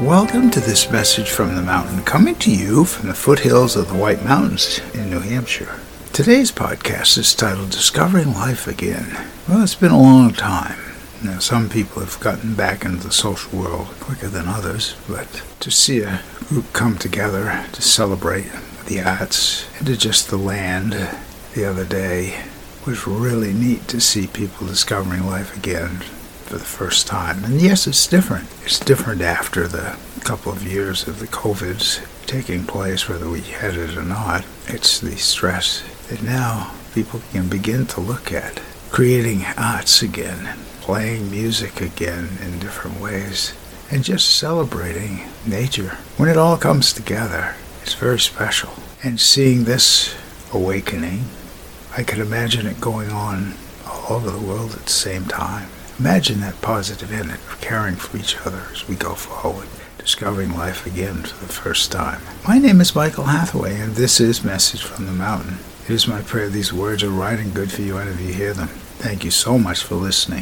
Welcome to this message from the mountain, coming to you from the foothills of the White Mountains in New Hampshire. Today's podcast is titled Discovering Life Again. Well, it's been a long time. Now, some people have gotten back into the social world quicker than others, but to see a group come together to celebrate the arts and to just the land the other day was really neat to see people discovering life again for the first time. And yes, it's different. It's different after the couple of years of the COVIDs taking place, whether we had it or not. It's the stress that now people can begin to look at. Creating arts again, playing music again in different ways, and just celebrating nature. When it all comes together, it's very special. And seeing this awakening, I can imagine it going on all over the world at the same time. Imagine that positive end of caring for each other as we go forward, discovering life again for the first time. My name is Michael Hathaway, and this is Message from the Mountain. It is my prayer these words are right and good for you and if you hear them. Thank you so much for listening.